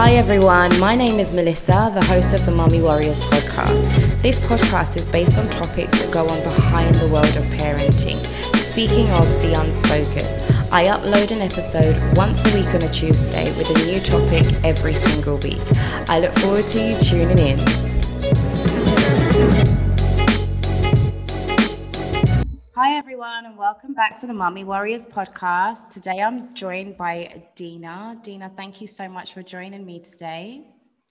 Hi everyone, my name is Melissa, the host of the Mummy Warriors podcast. This podcast is based on topics that go on behind the world of parenting. Speaking of the unspoken, I upload an episode once a week on a Tuesday with a new topic every single week. I look forward to you tuning in. Everyone, and welcome back to the Mummy Warriors podcast. Today I'm joined by Dina. Dina, thank you so much for joining me today.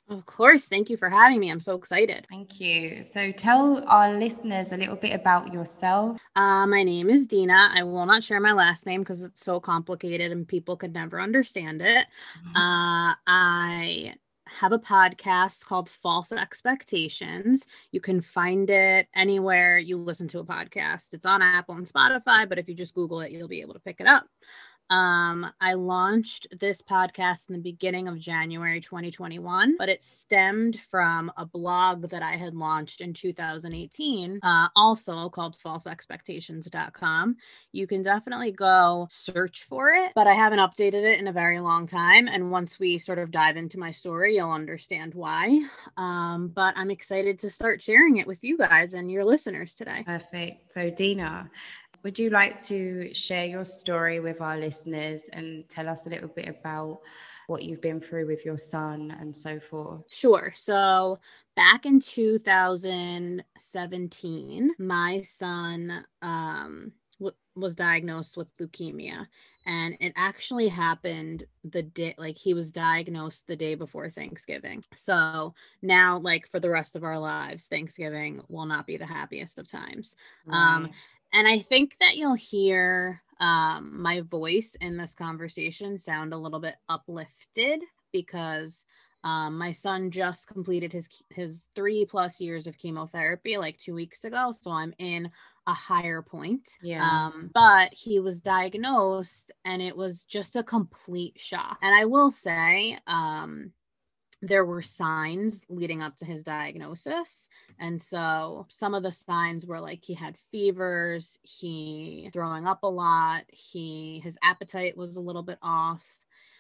Of course. Thank you for having me. I'm so excited. Thank you. So, tell our listeners a little bit about yourself. Uh, my name is Dina. I will not share my last name because it's so complicated and people could never understand it. Mm-hmm. Uh, I have a podcast called False Expectations. You can find it anywhere you listen to a podcast. It's on Apple and Spotify, but if you just Google it, you'll be able to pick it up. Um, I launched this podcast in the beginning of January 2021, but it stemmed from a blog that I had launched in 2018, uh, also called falseexpectations.com. You can definitely go search for it, but I haven't updated it in a very long time. And once we sort of dive into my story, you'll understand why. Um, but I'm excited to start sharing it with you guys and your listeners today. Perfect. So, Dina, would you like to share your story with our listeners and tell us a little bit about what you've been through with your son and so forth? Sure. So, back in 2017, my son um, w- was diagnosed with leukemia. And it actually happened the day, like he was diagnosed the day before Thanksgiving. So now, like for the rest of our lives, Thanksgiving will not be the happiest of times. Um, right. Um, and I think that you'll hear um, my voice in this conversation sound a little bit uplifted because um, my son just completed his his three plus years of chemotherapy like two weeks ago, so I'm in a higher point. Yeah. Um, but he was diagnosed, and it was just a complete shock. And I will say, um, there were signs leading up to his diagnosis. And so some of the signs were like he had fevers, he throwing up a lot, he his appetite was a little bit off.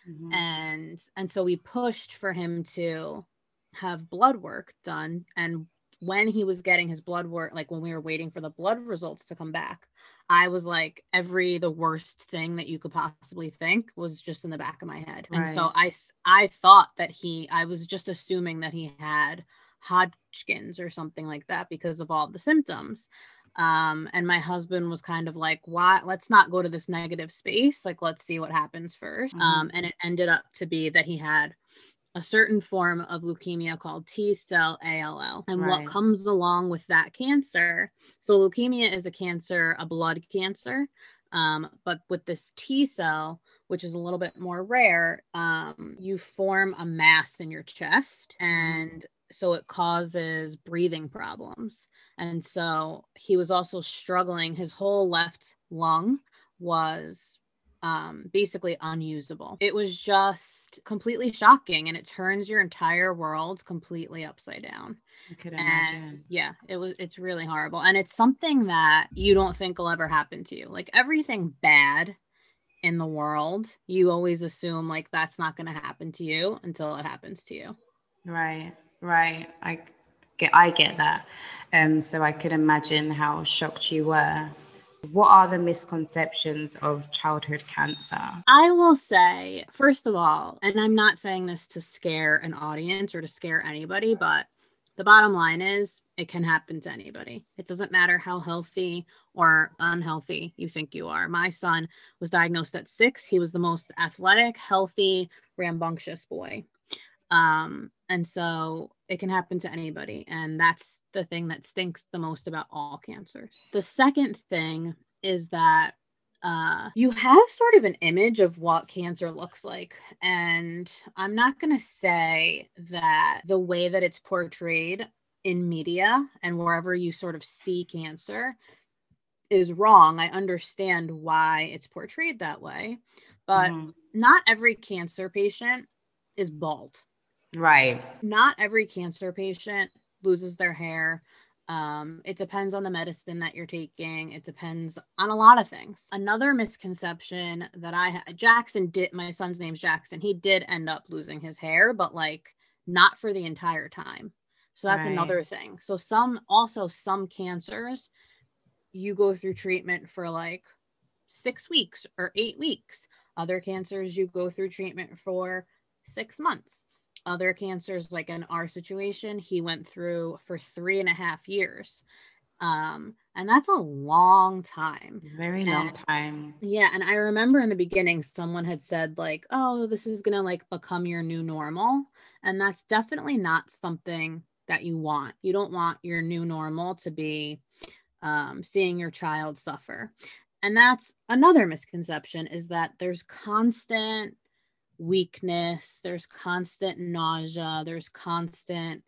Mm-hmm. And and so we pushed for him to have blood work done and when he was getting his blood work like when we were waiting for the blood results to come back I was like every the worst thing that you could possibly think was just in the back of my head. Right. And so I I thought that he I was just assuming that he had Hodgkin's or something like that because of all the symptoms. Um, and my husband was kind of like, why let's not go to this negative space. Like, let's see what happens 1st mm-hmm. Um, and it ended up to be that he had a certain form of leukemia called T cell ALL. And right. what comes along with that cancer, so leukemia is a cancer, a blood cancer. Um, but with this T cell, which is a little bit more rare, um, you form a mass in your chest and so it causes breathing problems. And so he was also struggling. His whole left lung was um, basically unusable. It was just completely shocking and it turns your entire world completely upside down. I could imagine. And yeah, it was it's really horrible. And it's something that you don't think will ever happen to you. Like everything bad in the world, you always assume like that's not going to happen to you until it happens to you. Right. Right. I get I get that. Um so I could imagine how shocked you were what are the misconceptions of childhood cancer? I will say, first of all, and I'm not saying this to scare an audience or to scare anybody, but the bottom line is it can happen to anybody. It doesn't matter how healthy or unhealthy you think you are. My son was diagnosed at six. He was the most athletic, healthy, rambunctious boy. Um, and so it can happen to anybody. And that's the thing that stinks the most about all cancers. The second thing is that uh, you have sort of an image of what cancer looks like. And I'm not going to say that the way that it's portrayed in media and wherever you sort of see cancer is wrong. I understand why it's portrayed that way, but mm-hmm. not every cancer patient is bald. Right. Not every cancer patient loses their hair. Um, it depends on the medicine that you're taking. It depends on a lot of things. Another misconception that I had Jackson did, my son's name's Jackson. He did end up losing his hair, but like not for the entire time. So that's right. another thing. So, some also, some cancers, you go through treatment for like six weeks or eight weeks. Other cancers, you go through treatment for six months other cancers, like in our situation, he went through for three and a half years. Um, and that's a long time. Very and, long time. Yeah. And I remember in the beginning, someone had said, like, oh, this is going to like become your new normal. And that's definitely not something that you want. You don't want your new normal to be um, seeing your child suffer. And that's another misconception is that there's constant weakness there's constant nausea there's constant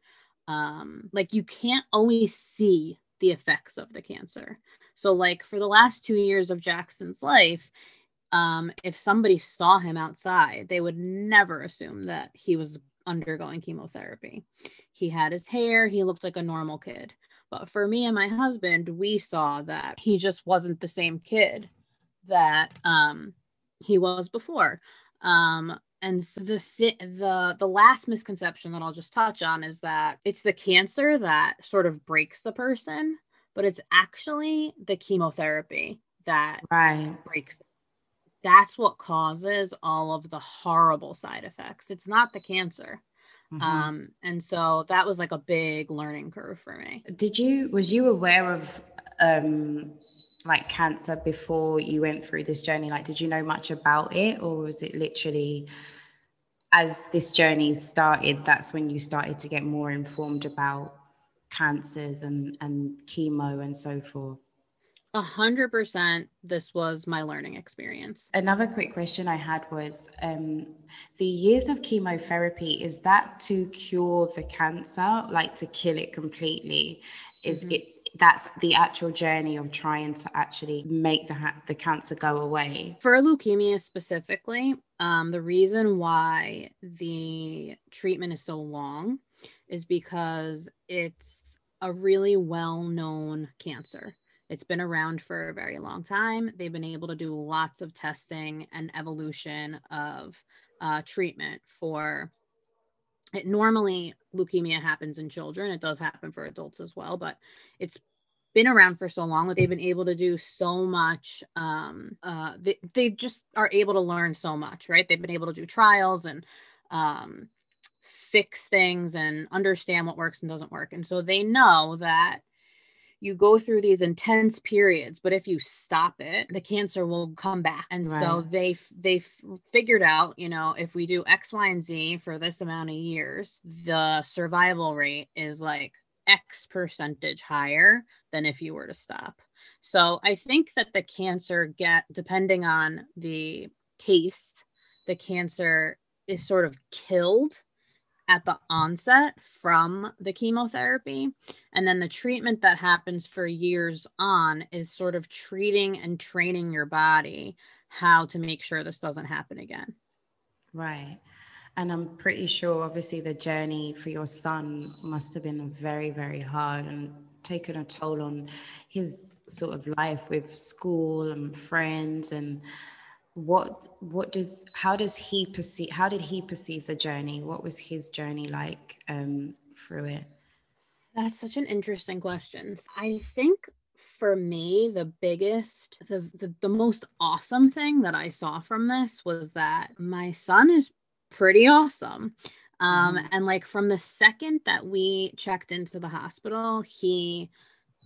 um like you can't always see the effects of the cancer. So like for the last 2 years of Jackson's life um if somebody saw him outside they would never assume that he was undergoing chemotherapy. He had his hair he looked like a normal kid. But for me and my husband we saw that he just wasn't the same kid that um he was before um, and so the fi- the the last misconception that I'll just touch on is that it's the cancer that sort of breaks the person, but it's actually the chemotherapy that right. breaks. That's what causes all of the horrible side effects. It's not the cancer. Mm-hmm. Um, and so that was like a big learning curve for me. Did you was you aware of um like cancer before you went through this journey? Like, did you know much about it, or was it literally as this journey started? That's when you started to get more informed about cancers and and chemo and so forth. A hundred percent. This was my learning experience. Another quick question I had was um, the years of chemotherapy. Is that to cure the cancer, like to kill it completely? Is mm-hmm. it that's the actual journey of trying to actually make the ha- the cancer go away. For leukemia specifically, um, the reason why the treatment is so long is because it's a really well known cancer. It's been around for a very long time. They've been able to do lots of testing and evolution of uh, treatment for it normally leukemia happens in children. It does happen for adults as well but it's been around for so long. That they've been able to do so much um uh they, they just are able to learn so much right? They've been able to do trials and um fix things and understand what works and doesn't work. And so they know that you go through these intense periods but if you stop it the cancer will come back and right. so they they figured out you know if we do x y and z for this amount of years the survival rate is like x percentage higher than if you were to stop so i think that the cancer get depending on the case the cancer is sort of killed at the onset from the chemotherapy. And then the treatment that happens for years on is sort of treating and training your body how to make sure this doesn't happen again. Right. And I'm pretty sure, obviously, the journey for your son must have been very, very hard and taken a toll on his sort of life with school and friends and what what does how does he perceive how did he perceive the journey? What was his journey like um through it? That's such an interesting question. I think for me the biggest the, the the most awesome thing that i saw from this was that my son is pretty awesome. Um mm-hmm. and like from the second that we checked into the hospital he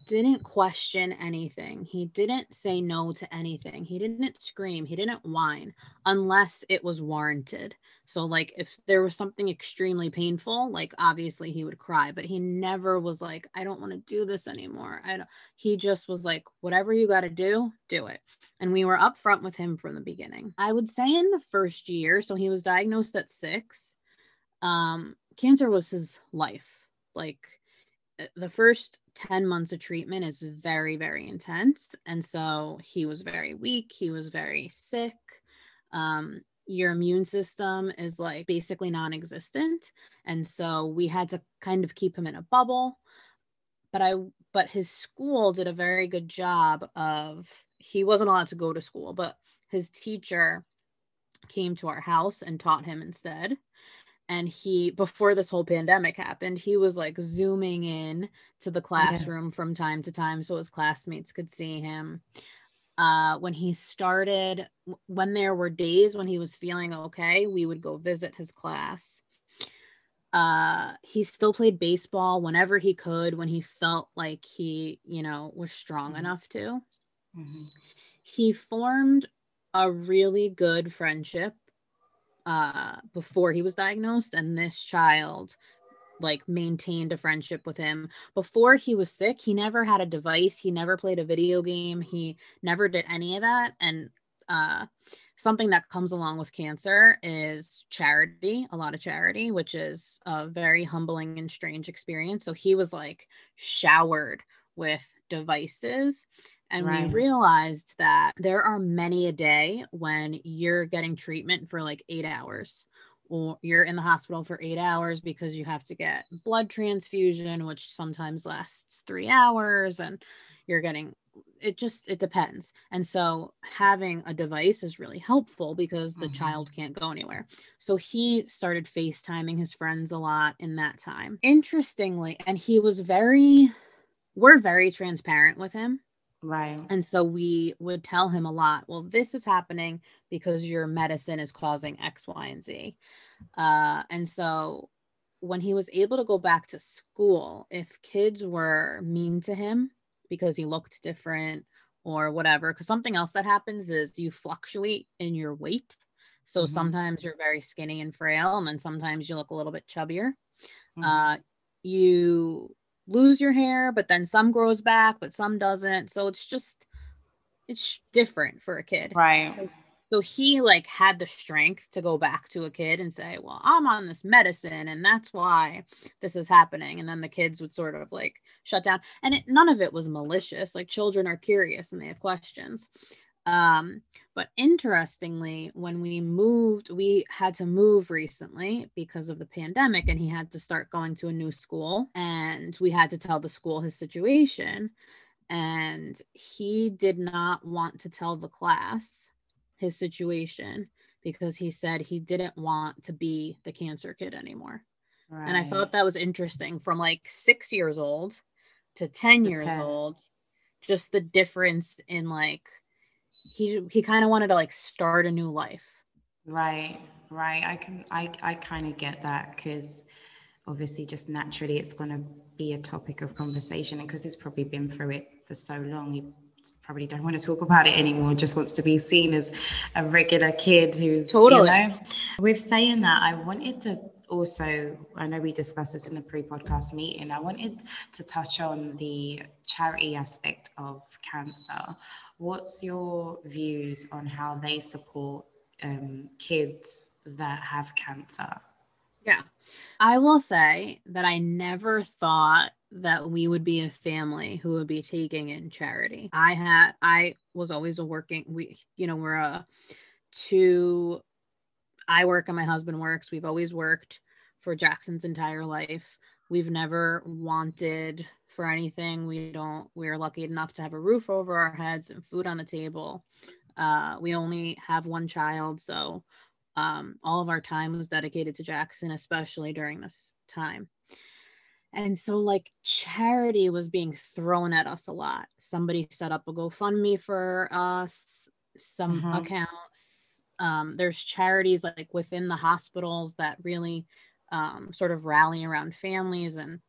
didn't question anything. He didn't say no to anything. He didn't scream. He didn't whine unless it was warranted. So, like, if there was something extremely painful, like, obviously he would cry, but he never was like, I don't want to do this anymore. I don't, he just was like, whatever you got to do, do it. And we were upfront with him from the beginning. I would say in the first year, so he was diagnosed at six, um, cancer was his life. Like, eh, the first 10 months of treatment is very, very intense. And so he was very weak. He was very sick. Um, your immune system is like basically non existent. And so we had to kind of keep him in a bubble. But I, but his school did a very good job of he wasn't allowed to go to school, but his teacher came to our house and taught him instead and he before this whole pandemic happened he was like zooming in to the classroom yeah. from time to time so his classmates could see him uh, when he started when there were days when he was feeling okay we would go visit his class uh, he still played baseball whenever he could when he felt like he you know was strong mm-hmm. enough to mm-hmm. he formed a really good friendship uh before he was diagnosed and this child like maintained a friendship with him. Before he was sick he never had a device he never played a video game he never did any of that and uh something that comes along with cancer is charity a lot of charity which is a very humbling and strange experience. So he was like showered with devices and right. we realized that there are many a day when you're getting treatment for like eight hours or you're in the hospital for eight hours because you have to get blood transfusion which sometimes lasts three hours and you're getting it just it depends and so having a device is really helpful because the mm-hmm. child can't go anywhere so he started facetiming his friends a lot in that time interestingly and he was very we're very transparent with him Right. And so we would tell him a lot, well, this is happening because your medicine is causing X, Y, and Z. Uh, and so when he was able to go back to school, if kids were mean to him because he looked different or whatever, because something else that happens is you fluctuate in your weight. So mm-hmm. sometimes you're very skinny and frail, and then sometimes you look a little bit chubbier. Mm-hmm. Uh, you lose your hair, but then some grows back, but some doesn't. So it's just it's different for a kid. Right. So, so he like had the strength to go back to a kid and say, "Well, I'm on this medicine and that's why this is happening." And then the kids would sort of like shut down. And it, none of it was malicious. Like children are curious and they have questions. Um, but interestingly, when we moved, we had to move recently because of the pandemic, and he had to start going to a new school. And we had to tell the school his situation. And he did not want to tell the class his situation because he said he didn't want to be the cancer kid anymore. Right. And I thought that was interesting from like six years old to 10 to years 10. old, just the difference in like he he kind of wanted to like start a new life. Right right. I can i i kind of get that because obviously just naturally it's going to be a topic of conversation and because he's probably been through it for so long he probably don't want to talk about it anymore just wants to be seen as a regular kid who's totally. you know. With saying that i wanted to also i know we discussed this in a pre-podcast meeting i wanted to touch on the charity aspect of cancer What's your views on how they support um, kids that have cancer? Yeah. I will say that I never thought that we would be a family who would be taking in charity. I had I was always a working we you know we're a two I work and my husband works. We've always worked for Jackson's entire life. We've never wanted for anything. We don't, we're lucky enough to have a roof over our heads and food on the table. Uh, we only have one child, so um, all of our time was dedicated to Jackson, especially during this time. And so, like, charity was being thrown at us a lot. Somebody set up a GoFundMe for us, some mm-hmm. accounts. Um, there's charities like within the hospitals that really um, sort of rally around families and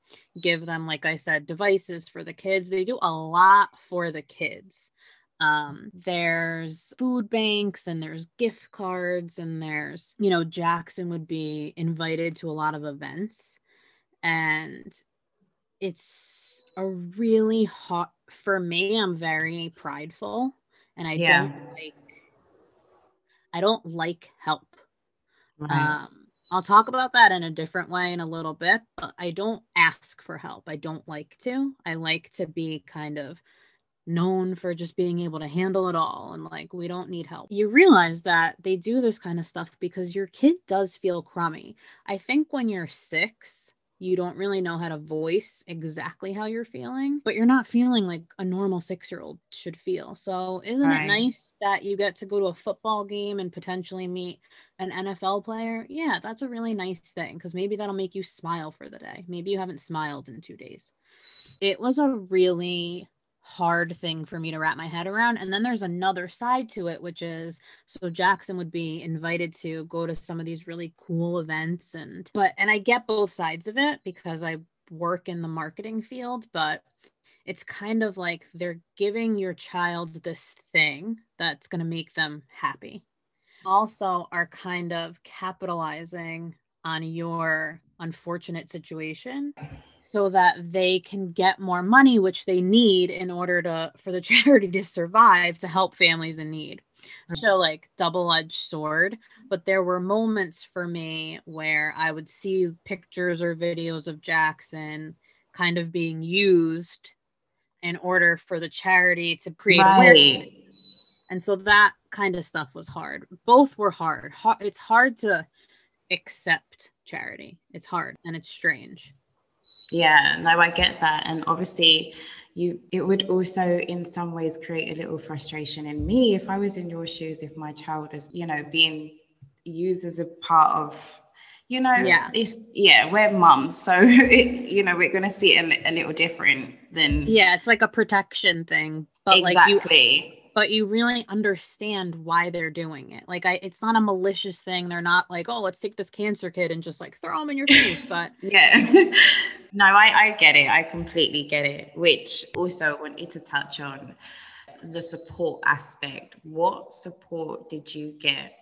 give them, like I said, devices for the kids. They do a lot for the kids. Um, there's food banks and there's gift cards and there's, you know, Jackson would be invited to a lot of events. And it's a really hot for me, I'm very prideful and I yeah. don't like I don't like help. Right. Um I'll talk about that in a different way in a little bit, but I don't ask for help. I don't like to. I like to be kind of known for just being able to handle it all and like we don't need help. You realize that they do this kind of stuff because your kid does feel crummy. I think when you're 6 you don't really know how to voice exactly how you're feeling, but you're not feeling like a normal six year old should feel. So, isn't right. it nice that you get to go to a football game and potentially meet an NFL player? Yeah, that's a really nice thing because maybe that'll make you smile for the day. Maybe you haven't smiled in two days. It was a really hard thing for me to wrap my head around. And then there's another side to it, which is so Jackson would be invited to go to some of these really cool events and but and I get both sides of it because I work in the marketing field, but it's kind of like they're giving your child this thing that's going to make them happy. Also are kind of capitalizing on your unfortunate situation so that they can get more money which they need in order to for the charity to survive to help families in need. So like double-edged sword. But there were moments for me where i would see pictures or videos of jackson kind of being used in order for the charity to create right. and so that kind of stuff was hard. Both were hard. It's hard to accept charity. It's hard and it's strange yeah, no, I get that. And obviously, you it would also in some ways create a little frustration in me if I was in your shoes, if my child is, you know, being used as a part of you know yeah it's yeah we're mums so it, you know we're going to see it a, a, little different than yeah it's like a protection thing but exactly. like you but you really understand why they're doing it. Like I it's not a malicious thing. They're not like, "Oh, let's take this cancer kid and just like throw them in your face." But yeah. No, I I get it. I completely get it. Which also I wanted to touch on the support aspect. What support did you get?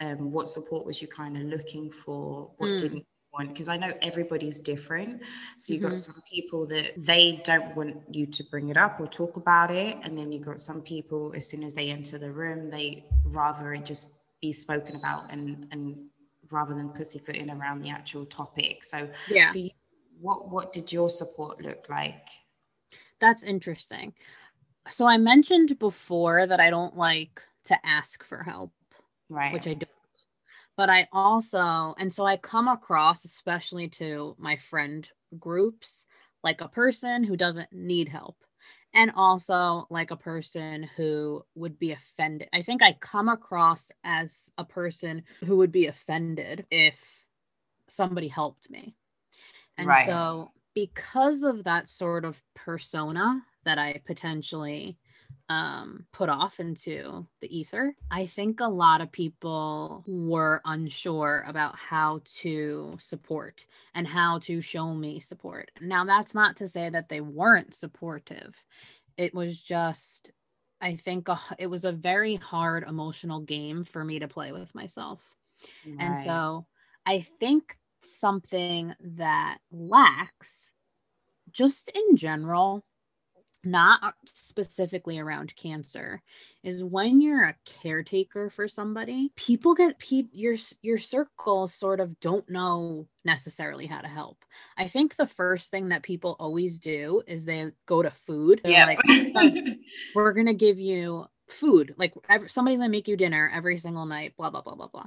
Um, what support was you kind of looking for? What mm. didn't want because I know everybody's different. So you've mm-hmm. got some people that they don't want you to bring it up or talk about it, and then you've got some people as soon as they enter the room, they rather it just be spoken about and and rather than pussyfooting around the actual topic. So yeah, you, what what did your support look like? That's interesting. So I mentioned before that I don't like to ask for help, right? Which I don't but I also, and so I come across, especially to my friend groups, like a person who doesn't need help and also like a person who would be offended. I think I come across as a person who would be offended if somebody helped me. And right. so, because of that sort of persona that I potentially um, put off into the ether. I think a lot of people were unsure about how to support and how to show me support. Now, that's not to say that they weren't supportive. It was just, I think a, it was a very hard emotional game for me to play with myself. Right. And so I think something that lacks just in general not specifically around cancer is when you're a caretaker for somebody people get pe- your your circle sort of don't know necessarily how to help. I think the first thing that people always do is they go to food. They're yeah. like, we're gonna give you food. Like every, somebody's gonna make you dinner every single night blah blah blah blah blah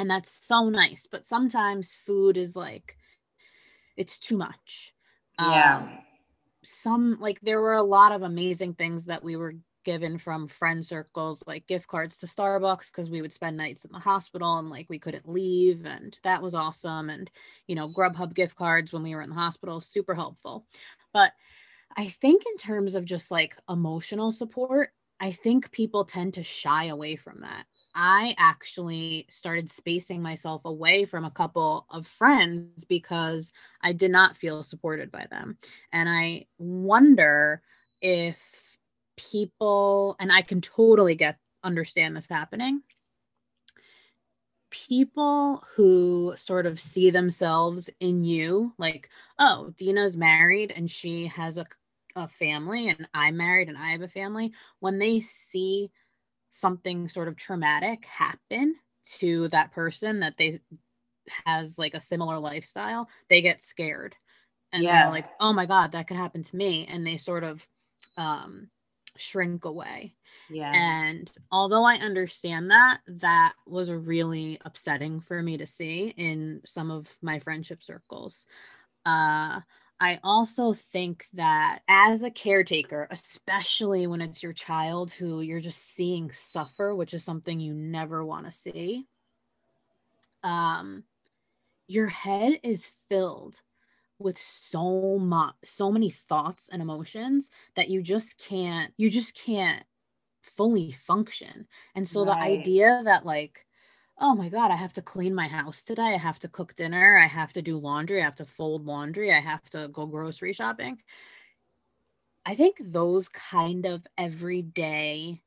and that's so nice but sometimes food is like it's too much. Yeah. Um, some like there were a lot of amazing things that we were given from friend circles like gift cards to Starbucks because we would spend nights in the hospital and like we couldn't leave and that was awesome. And you know Grubhub gift cards when we were in the hospital super helpful. But I think in terms of just like emotional support I think people tend to shy away from that I actually started spacing myself away from a couple of friends because I did not feel supported by them. And I wonder if people, and I can totally get understand this happening. People who sort of see themselves in you, like, oh, Dina's married and she has a, a family, and I'm married and I have a family. When they see something sort of traumatic happen to that person that they has like a similar lifestyle, they get scared. And yeah. they're like, oh my God, that could happen to me. And they sort of um shrink away. Yeah. And although I understand that, that was really upsetting for me to see in some of my friendship circles. Uh, I also think that as a caretaker, especially when it's your child who you're just seeing suffer, which is something you never want to see, um, your head is filled with so much so many thoughts and emotions that you just can't you just can't fully function and so right. the idea that like oh my god i have to clean my house today i have to cook dinner i have to do laundry i have to fold laundry i have to go grocery shopping i think those kind of everyday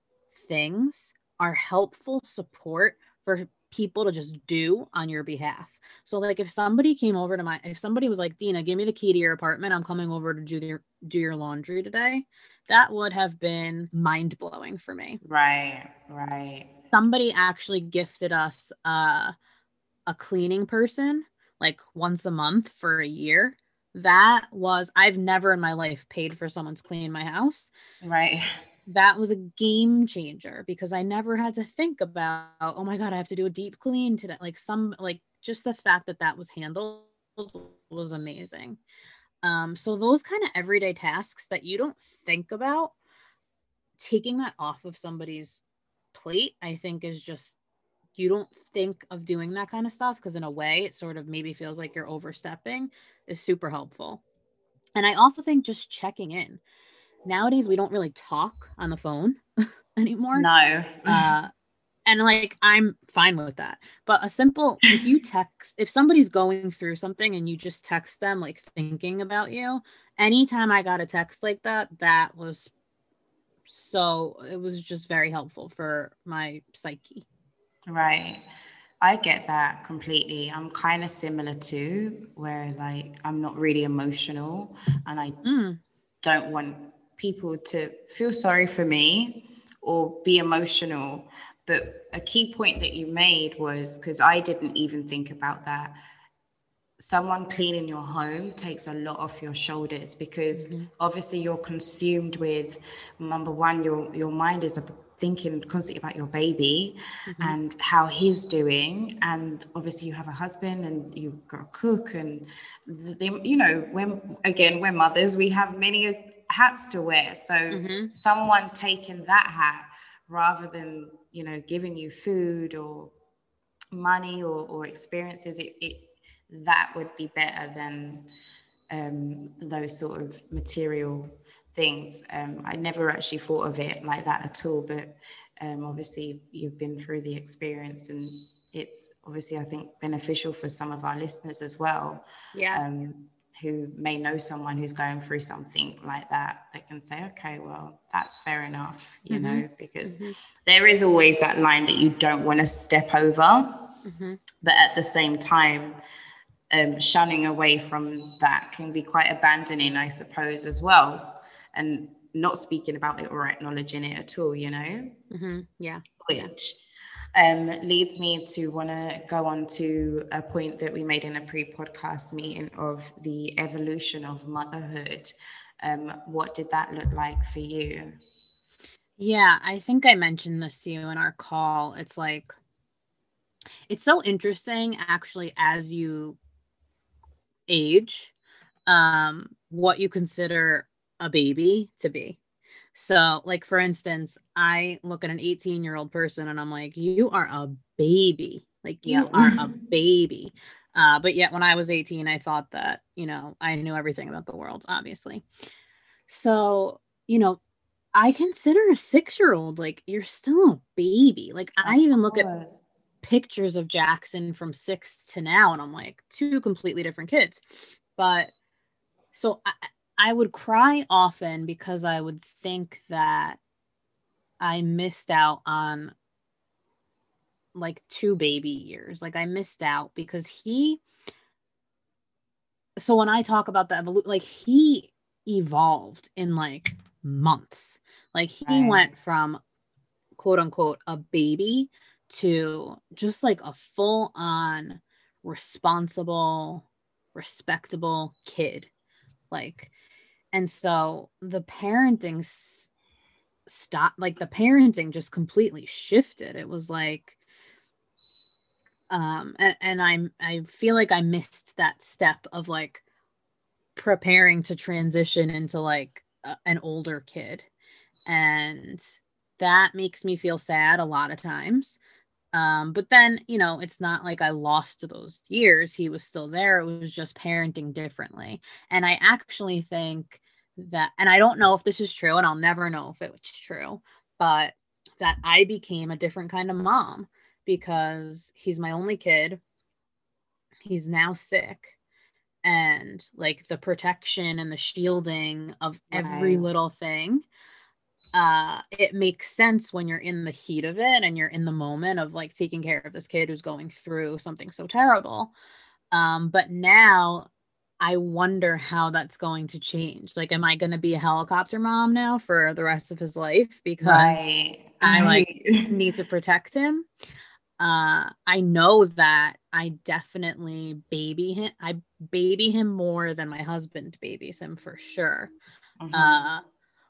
things are helpful support for people to just do on your behalf so like if somebody came over to my if somebody was like, Dina, give me the key to your apartment. I'm coming over to do your do your laundry today. That would have been mind blowing for me. Right, right. Somebody actually gifted us uh, a cleaning person like once a month for a year. That was I've never in my life paid for someone to clean my house. Right that was a game changer because I never had to think about, oh my God, I have to do a deep clean today. Like some, like just the fact that that was handled was amazing. Um, so those kind of everyday tasks that you don't think about, taking that off of somebody's plate, I think is just you don't think of doing that kind of stuff because in a way it sort of maybe feels like you're overstepping is super helpful. And I also think just checking in. Nowadays we don't really talk on the phone anymore. No. uh, and like i'm fine with that but a simple if you text if somebody's going through something and you just text them like thinking about you anytime i got a text like that that was so it was just very helpful for my psyche right i get that completely i'm kind of similar to where like i'm not really emotional and i mm. don't want people to feel sorry for me or be emotional but a key point that you made was because I didn't even think about that. Someone cleaning your home takes a lot off your shoulders because mm-hmm. obviously you're consumed with number one, your your mind is thinking constantly about your baby mm-hmm. and how he's doing, and obviously you have a husband and you've got a cook and they, you know when again we're mothers we have many hats to wear so mm-hmm. someone taking that hat rather than you know giving you food or money or, or experiences it, it that would be better than um, those sort of material things um, i never actually thought of it like that at all but um, obviously you've been through the experience and it's obviously i think beneficial for some of our listeners as well yeah um, who may know someone who's going through something like that that can say okay well that's fair enough you mm-hmm. know because mm-hmm. there is always that line that you don't want to step over mm-hmm. but at the same time um, shunning away from that can be quite abandoning i suppose as well and not speaking about it or acknowledging it at all you know mm-hmm. yeah which um, leads me to want to go on to a point that we made in a pre-podcast meeting of the evolution of motherhood. Um, what did that look like for you? Yeah, I think I mentioned this to you in our call. It's like it's so interesting actually as you age um what you consider a baby to be so, like for instance, I look at an 18 year old person and I'm like, you are a baby. Like you are a baby. Uh, but yet when I was 18, I thought that, you know, I knew everything about the world, obviously. So, you know, I consider a six year old like you're still a baby. Like of I even course. look at pictures of Jackson from six to now, and I'm like, two completely different kids. But so I, I would cry often because I would think that I missed out on like two baby years. Like I missed out because he so when I talk about the evolution, like he evolved in like months. Like he right. went from quote unquote a baby to just like a full on responsible, respectable kid. Like and so the parenting stopped. like the parenting just completely shifted it was like um and, and i'm i feel like i missed that step of like preparing to transition into like a, an older kid and that makes me feel sad a lot of times um, but then, you know, it's not like I lost those years. He was still there. It was just parenting differently. And I actually think that, and I don't know if this is true, and I'll never know if it's true, but that I became a different kind of mom because he's my only kid. He's now sick. And like the protection and the shielding of every right. little thing uh it makes sense when you're in the heat of it and you're in the moment of like taking care of this kid who's going through something so terrible um but now i wonder how that's going to change like am i going to be a helicopter mom now for the rest of his life because right. i like need to protect him uh i know that i definitely baby him i baby him more than my husband babies him for sure uh-huh. uh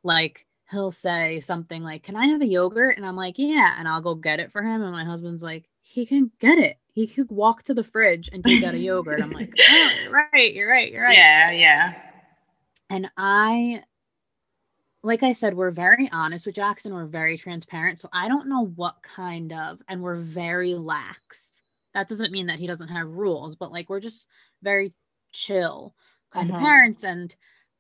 like he'll say something like, Can I have a yogurt? And I'm like, Yeah. And I'll go get it for him. And my husband's like, He can get it. He could walk to the fridge and take out a yogurt. I'm like, Oh, you're right. You're right. You're right. Yeah. Yeah. And I, like I said, we're very honest with Jackson. We're very transparent. So I don't know what kind of, and we're very lax. That doesn't mean that he doesn't have rules, but like we're just very chill kind of mm-hmm. parents. And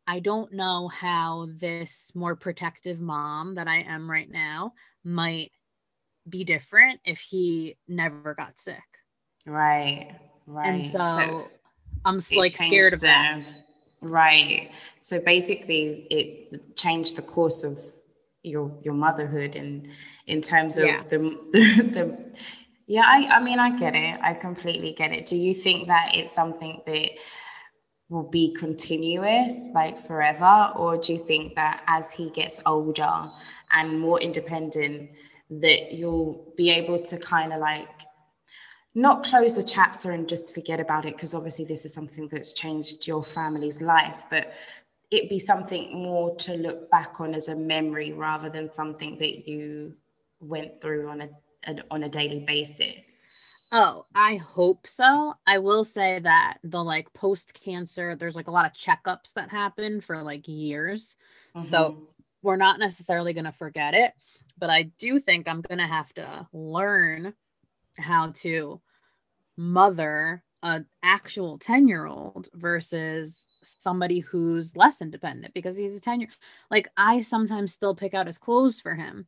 I don't know how this more protective mom that I am right now might be different if he never got sick. Right. Right. And so, so I'm like scared of that. Right. So basically it changed the course of your your motherhood and in terms of yeah. the, the the yeah, I, I mean I get it. I completely get it. Do you think that it's something that will be continuous, like forever? Or do you think that as he gets older and more independent, that you'll be able to kind of like not close the chapter and just forget about it? Because obviously, this is something that's changed your family's life, but it be something more to look back on as a memory rather than something that you went through on a, a on a daily basis. Oh, I hope so. I will say that the like post cancer, there's like a lot of checkups that happen for like years. Mm-hmm. So we're not necessarily going to forget it, but I do think I'm going to have to learn how to mother an actual 10 year old versus somebody who's less independent because he's a 10 year like I sometimes still pick out his clothes for him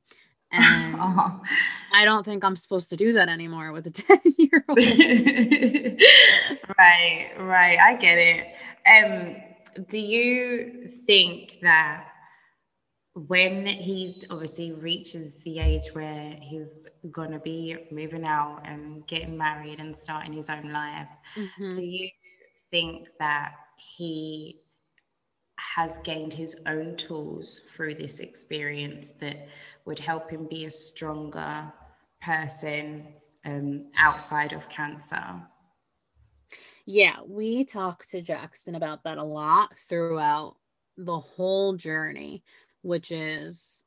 and oh. I don't think I'm supposed to do that anymore with a 10 year old. right, right. I get it. Um, do you think that when he obviously reaches the age where he's gonna be moving out and getting married and starting his own life, mm-hmm. do you think that he has gained his own tools through this experience that would help him be a stronger person um, outside of cancer. Yeah, we talked to Jackson about that a lot throughout the whole journey, which is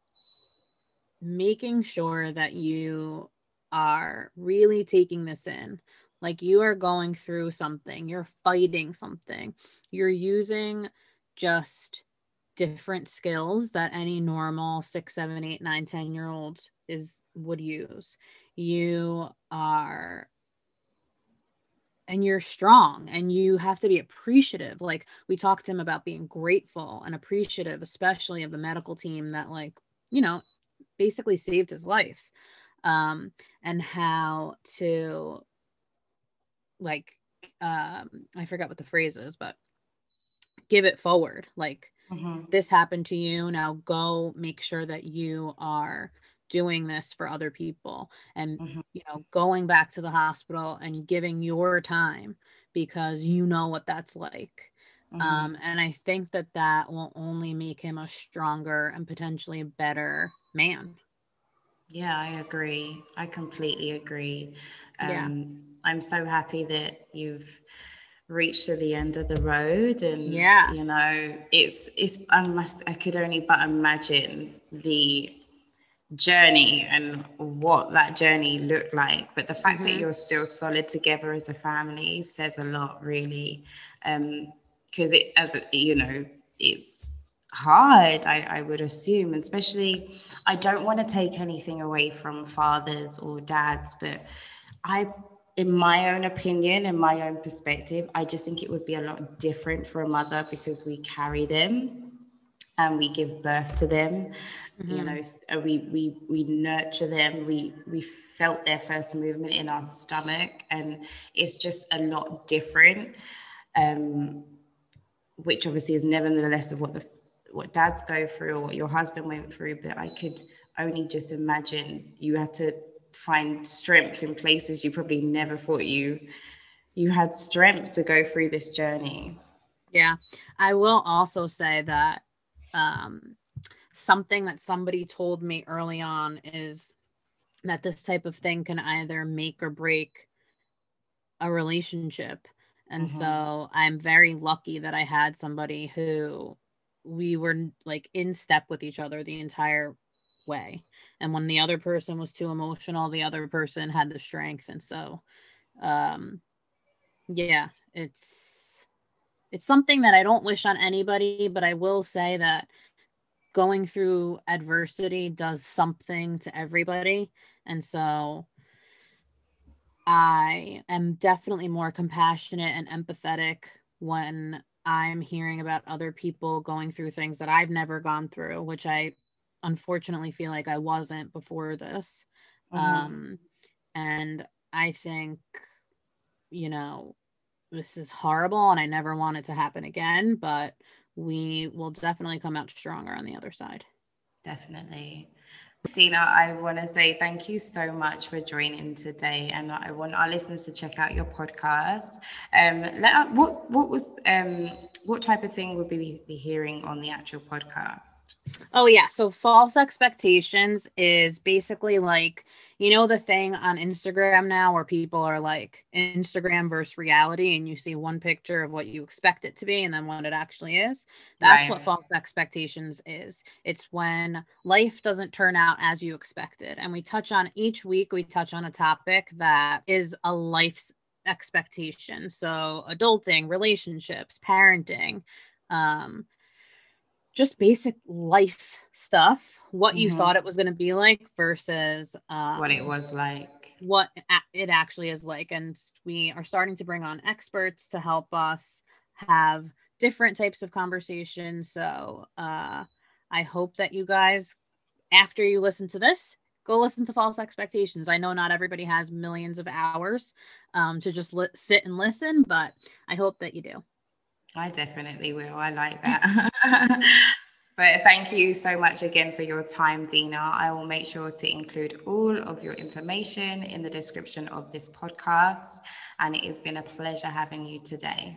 making sure that you are really taking this in. Like you are going through something, you're fighting something, you're using just different skills that any normal six, seven, eight, nine, ten year old is would use. You are and you're strong and you have to be appreciative. Like we talked to him about being grateful and appreciative especially of the medical team that like you know basically saved his life. Um and how to like um i forgot what the phrase is but give it forward. Like mm-hmm. this happened to you now go make sure that you are doing this for other people and mm-hmm. you know going back to the hospital and giving your time because you know what that's like mm-hmm. um, and i think that that will only make him a stronger and potentially a better man yeah i agree i completely agree um, yeah. i'm so happy that you've reached to the end of the road and yeah. you know it's it's i must i could only but imagine the journey and what that journey looked like. But the fact mm-hmm. that you're still solid together as a family says a lot really. Um because it as you know it's hard I, I would assume especially i don't want to take anything away from fathers or dads but i in my own opinion in my own perspective i just think it would be a lot different for a mother because we carry them and we give birth to them mm-hmm. you know we we we nurture them we we felt their first movement in our stomach and it's just a lot different um, which obviously is nevertheless of what the what dads go through or what your husband went through but i could only just imagine you had to find strength in places you probably never thought you you had strength to go through this journey yeah i will also say that um, something that somebody told me early on is that this type of thing can either make or break a relationship. And mm-hmm. so I'm very lucky that I had somebody who we were like in step with each other the entire way. And when the other person was too emotional, the other person had the strength. And so, um, yeah, it's it's something that I don't wish on anybody, but I will say that going through adversity does something to everybody. And so I am definitely more compassionate and empathetic when I'm hearing about other people going through things that I've never gone through, which I unfortunately feel like I wasn't before this. Mm-hmm. Um, and I think, you know, this is horrible and I never want it to happen again, but we will definitely come out stronger on the other side. Definitely. Dina, I want to say thank you so much for joining today, and I want our listeners to check out your podcast. Um, let, what what was um, what type of thing would we be hearing on the actual podcast? Oh yeah, so false expectations is basically like you know the thing on Instagram now where people are like Instagram versus reality and you see one picture of what you expect it to be and then what it actually is. That's right. what false expectations is. It's when life doesn't turn out as you expected. And we touch on each week we touch on a topic that is a life's expectation. So adulting, relationships, parenting, um just basic life stuff what mm-hmm. you thought it was going to be like versus um, what it was like. what it actually is like. And we are starting to bring on experts to help us have different types of conversations. So uh, i hope that you guys after you listen to this go listen to false expectations. I know not everybody has millions of hours um, to just li- sit and listen but i hope that you do I definitely will. I like that. but thank you so much again for your time, Dina. I will make sure to include all of your information in the description of this podcast. And it has been a pleasure having you today.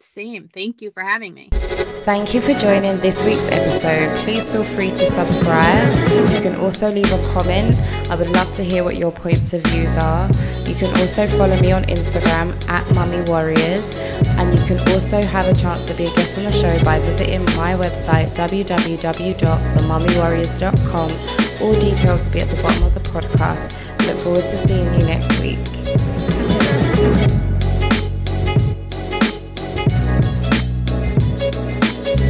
Same. Thank you for having me. Thank you for joining this week's episode. Please feel free to subscribe. You can also leave a comment. I would love to hear what your points of views are. You can also follow me on Instagram at Mummy Warriors. And you can also have a chance to be a guest on the show by visiting my website www.themummy.warriors.com. All details will be at the bottom of the podcast. Look forward to seeing you next week.